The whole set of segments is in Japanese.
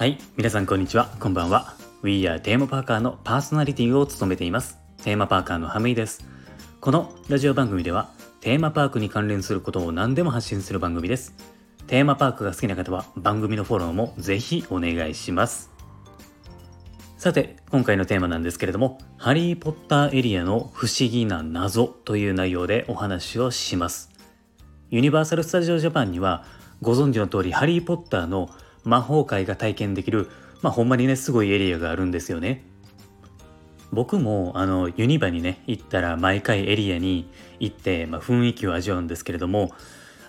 はい、皆さんこんにちは、こんばんは。We are テーマパーカーのパーソナリティを務めています。テーマパーカーのハムイです。このラジオ番組では、テーマパークに関連することを何でも発信する番組です。テーマパークが好きな方は番組のフォローもぜひお願いします。さて、今回のテーマなんですけれども、ハリー・ポッターエリアの不思議な謎という内容でお話をします。ユニバーサル・スタジオ・ジャパンには、ご存知の通り、ハリー・ポッターの魔法界が体験できる、まあ、ほんまにね、すごいエリアがあるんですよね。僕も、あの、ユニバにね、行ったら、毎回エリアに行って、まあ、雰囲気を味わうんですけれども、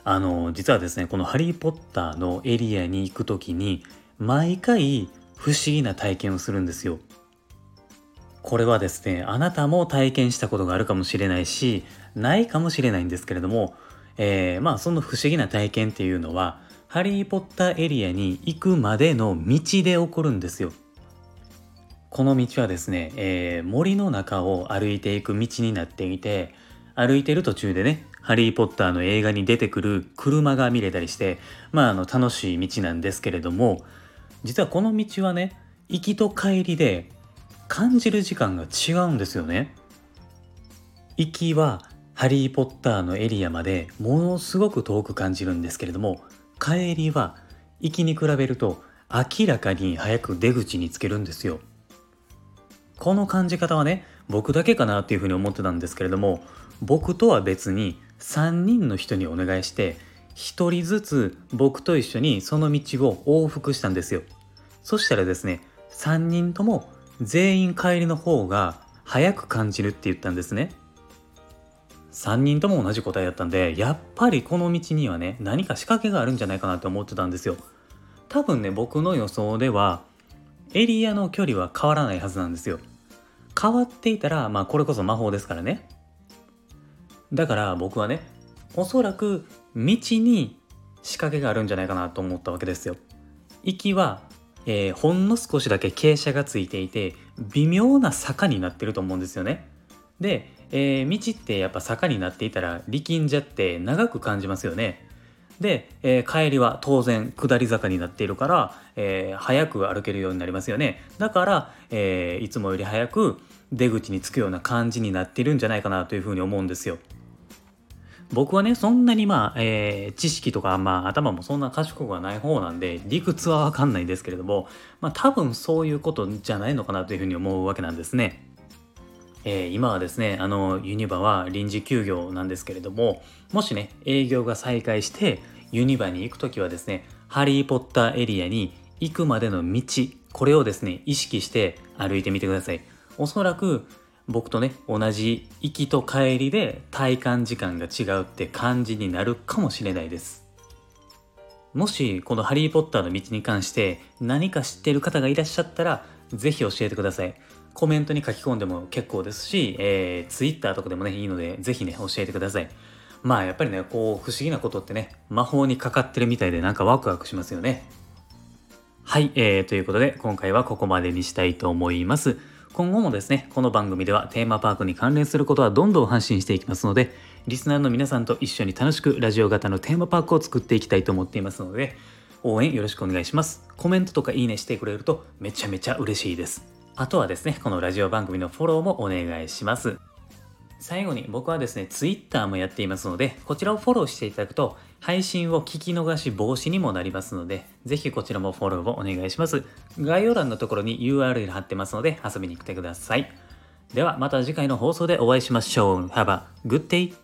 あの、実はですね、このハリー・ポッターのエリアに行く時に、毎回不思議な体験をするんですよ。これはですね、あなたも体験したことがあるかもしれないし、ないかもしれないんですけれども、えー、まあその不思議な体験っていうのは、ハリー・ポッターエリアに行くまでの道で起こるんですよ。この道はですね、えー、森の中を歩いていく道になっていて、歩いてる途中でね、ハリー・ポッターの映画に出てくる車が見れたりして、まああの楽しい道なんですけれども、実はこの道はね、行きと帰りで感じる時間が違うんですよね。行きはハリー・ポッターのエリアまでものすごく遠く感じるんですけれども帰りは行きに比べると明らかに早く出口につけるんですよ。この感じ方はね僕だけかなっていうふうに思ってたんですけれども僕とは別に3人の人にお願いして1人ずつ僕と一緒にその道を往復したんですよ。そしたらですね3人とも全員帰りの方が早く感じるって言ったんですね。3人とも同じ答えだったんでやっぱりこの道にはね何か仕掛けがあるんじゃないかなって思ってたんですよ。多分ね僕の予想ではエリアの距離は変わらないはずなんですよ。変わっていたらまあこれこそ魔法ですからね。だから僕はねおそらく道に仕掛けがあるんじゃないかなと思ったわけですよ。行きは、えー、ほんの少しだけ傾斜がついていて微妙な坂になってると思うんですよね。でえー、道ってやっぱ坂になっていたら力んじゃって長く感じますよね。で、えー、帰りは当然下り坂になっているから、えー、早く歩けるようになりますよね。だから、えいつもより早く出口に着くような感じになっているんじゃないかなというふうに思うんですよ。僕はね、そんなにまあ、えー、知識とか、まあ、頭もそんな賢くはない方なんで、理屈はわかんないんですけれども、まあ、多分そういうことじゃないのかなというふうに思うわけなんですね。えー、今はですね、あの、ユニバは臨時休業なんですけれども、もしね、営業が再開して、ユニバに行くときはですね、ハリー・ポッターエリアに行くまでの道、これをですね、意識して歩いてみてください。おそらく、僕とね、同じ行きと帰りで体感時間が違うって感じになるかもしれないです。もし、このハリー・ポッターの道に関して何か知ってる方がいらっしゃったら、ぜひ教えてください。コメントに書き込んでも結構ですし、えー、Twitter とかでもね、いいので、ぜひね、教えてください。まあ、やっぱりね、こう、不思議なことってね、魔法にかかってるみたいで、なんかワクワクしますよね。はい、えー、ということで、今回はここまでにしたいと思います。今後もですね、この番組ではテーマパークに関連することはどんどん発信していきますので、リスナーの皆さんと一緒に楽しくラジオ型のテーマパークを作っていきたいと思っていますので、応援よろしくお願いします。コメントとかいいねしてくれるとめちゃめちゃ嬉しいです。あとはですね、このラジオ番組のフォローもお願いします。最後に僕はですね、Twitter もやっていますので、こちらをフォローしていただくと、配信を聞き逃し防止にもなりますので、ぜひこちらもフォローをお願いします。概要欄のところに URL 貼ってますので、遊びに来てください。ではまた次回の放送でお会いしましょう。Have a good day!